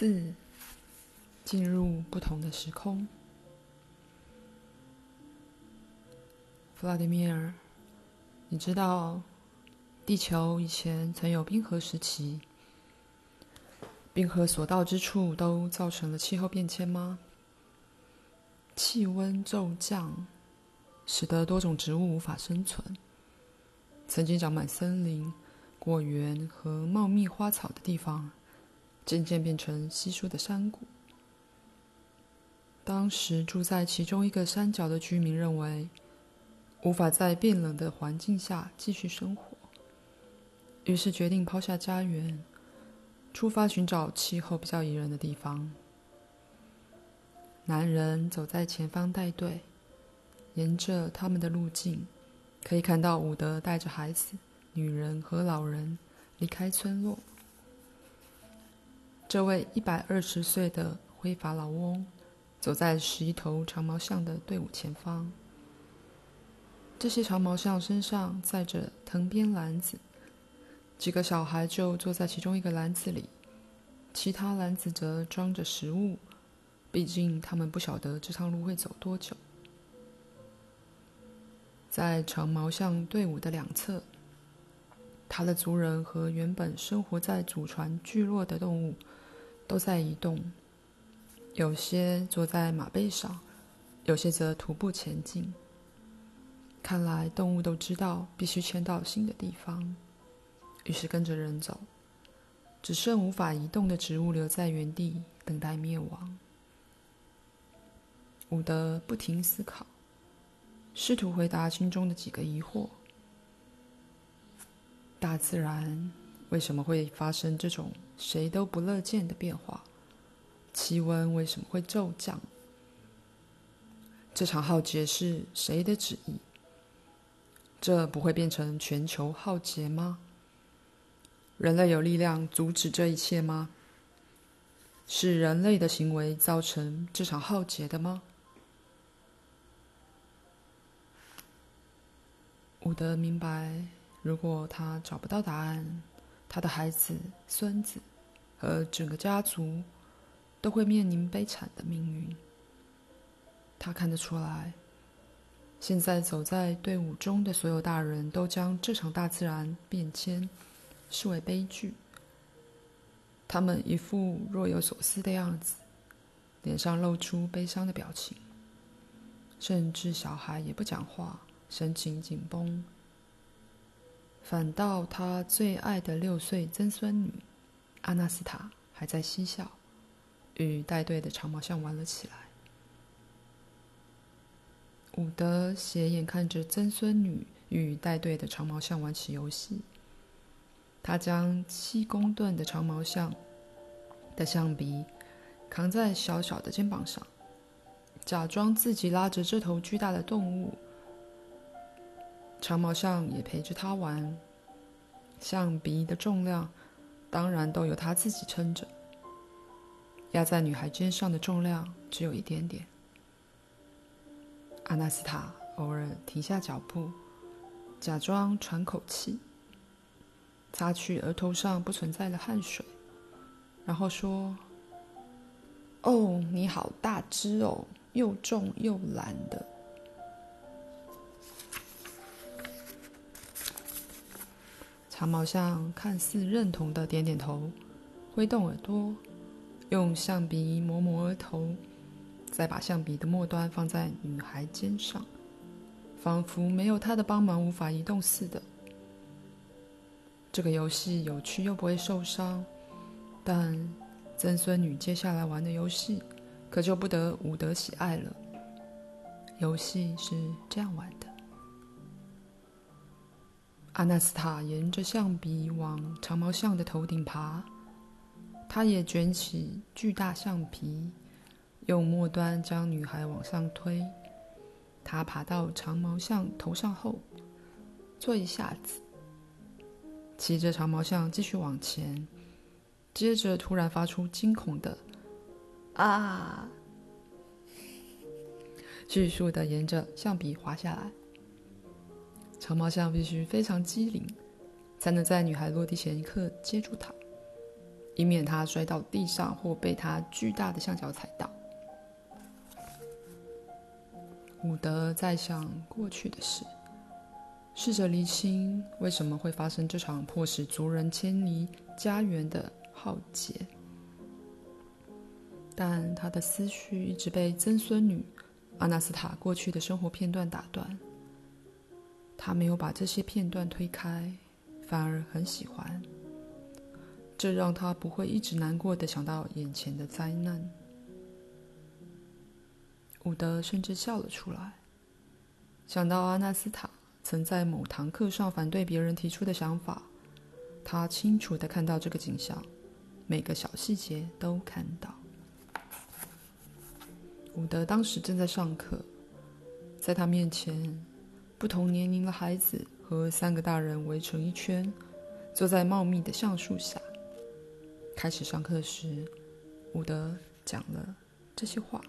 四，进入不同的时空。弗拉迪米尔，你知道地球以前曾有冰河时期，冰河所到之处都造成了气候变迁吗？气温骤降，使得多种植物无法生存。曾经长满森林、果园和茂密花草的地方，渐渐变成稀疏的山谷。当时住在其中一个山脚的居民认为，无法在变冷的环境下继续生活，于是决定抛下家园，出发寻找气候比较宜人的地方。男人走在前方带队，沿着他们的路径，可以看到伍德带着孩子、女人和老人离开村落。这位一百二十岁的灰发老翁走在十一头长毛象的队伍前方。这些长毛象身上载着藤编篮子，几个小孩就坐在其中一个篮子里，其他篮子则装着食物。毕竟他们不晓得这趟路会走多久。在长毛象队伍的两侧，他的族人和原本生活在祖传聚落的动物都在移动，有些坐在马背上，有些则徒步前进。看来动物都知道必须迁到新的地方，于是跟着人走。只剩无法移动的植物留在原地，等待灭亡。伍德不停思考，试图回答心中的几个疑惑：大自然为什么会发生这种谁都不乐见的变化？气温为什么会骤降？这场浩劫是谁的旨意？这不会变成全球浩劫吗？人类有力量阻止这一切吗？是人类的行为造成这场浩劫的吗？伍德明白，如果他找不到答案，他的孩子、孙子和整个家族都会面临悲惨的命运。他看得出来。现在走在队伍中的所有大人都将这场大自然变迁视为悲剧。他们一副若有所思的样子，脸上露出悲伤的表情，甚至小孩也不讲话，神情紧绷。反倒他最爱的六岁曾孙女阿纳斯塔还在嬉笑，与带队的长毛象玩了起来。伍德斜眼看着曾孙女与带队的长毛象玩起游戏。他将七公吨的长毛象的象鼻扛在小小的肩膀上，假装自己拉着这头巨大的动物。长毛象也陪着他玩，象鼻的重量当然都由他自己撑着，压在女孩肩上的重量只有一点点。阿纳斯塔偶尔停下脚步，假装喘口气，擦去额头上不存在的汗水，然后说：“哦，你好大只哦，又重又懒的。”长毛象看似认同的点点头，挥动耳朵，用象鼻抹抹额头。再把象鼻的末端放在女孩肩上，仿佛没有她的帮忙无法移动似的。这个游戏有趣又不会受伤，但曾孙女接下来玩的游戏可就不得伍德喜爱了。游戏是这样玩的：阿纳斯塔沿着象鼻往长毛象的头顶爬，他也卷起巨大象皮。用末端将女孩往上推，他爬到长毛象头上后，坐一下子，骑着长毛象继续往前，接着突然发出惊恐的“啊”，迅速的沿着象鼻滑下来。长毛象必须非常机灵，才能在女孩落地前一刻接住她。以免她摔到地上或被她巨大的象脚踩到。伍德在想过去的事，试着厘清为什么会发生这场迫使族人迁离家园的浩劫。但他的思绪一直被曾孙女阿纳斯塔过去的生活片段打断。他没有把这些片段推开，反而很喜欢。这让他不会一直难过的想到眼前的灾难。伍德甚至笑了出来，想到阿纳斯塔曾在某堂课上反对别人提出的想法。他清楚的看到这个景象，每个小细节都看到。伍德当时正在上课，在他面前，不同年龄的孩子和三个大人围成一圈，坐在茂密的橡树下。开始上课时，伍德讲了这些话。